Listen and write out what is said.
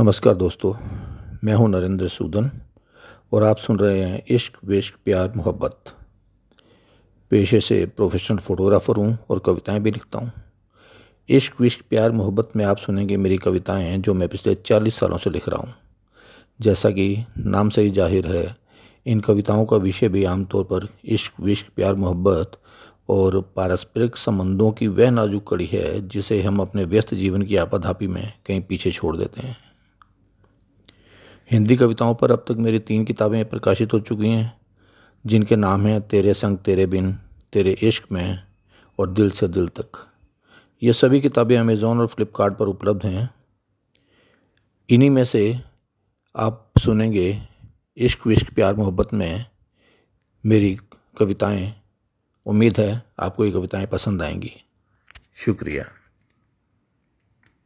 नमस्कार दोस्तों, मैं हूँ नरेंद्र सूदन और आप सुन रहे हैं इश्क, वेश्क, प्यार, मोहब्बत। पेशे से प्रोफेशनल फ़ोटोग्राफ़र हूँ और कविताएँ भी लिखता हूँ। इश्क, विश्क, प्यार, मोहब्बत में आप सुनेंगे मेरी कविताएँ हैं जो मैं पिछले चालीस सालों से लिख रहा हूँ। जैसा कि नाम से ही ज़ाहिर है, इन कविताओं का विषय भी आमतौर पर इश्क, विश्क, प्यार, मोहब्बत और पारस्परिक संबंधों की वह नाजुक कड़ी है जिसे हम अपने व्यस्त जीवन की आपाधापी में कहीं पीछे छोड़ देते हैं। हिंदी कविताओं पर अब तक मेरी तीन किताबें प्रकाशित हो चुकी हैं, जिनके नाम हैं तेरे संग तेरे बिन, तेरे इश्क में और दिल से दिल तक। ये सभी किताबें अमेज़ोन और फ्लिपकार्ट पर उपलब्ध हैं। इन्हीं में से आप सुनेंगे इश्क विश्क प्यार मोहब्बत में मेरी कविताएँ। उम्मीद है आपको ये कविताएँ पसंद आएँगी। शुक्रिया।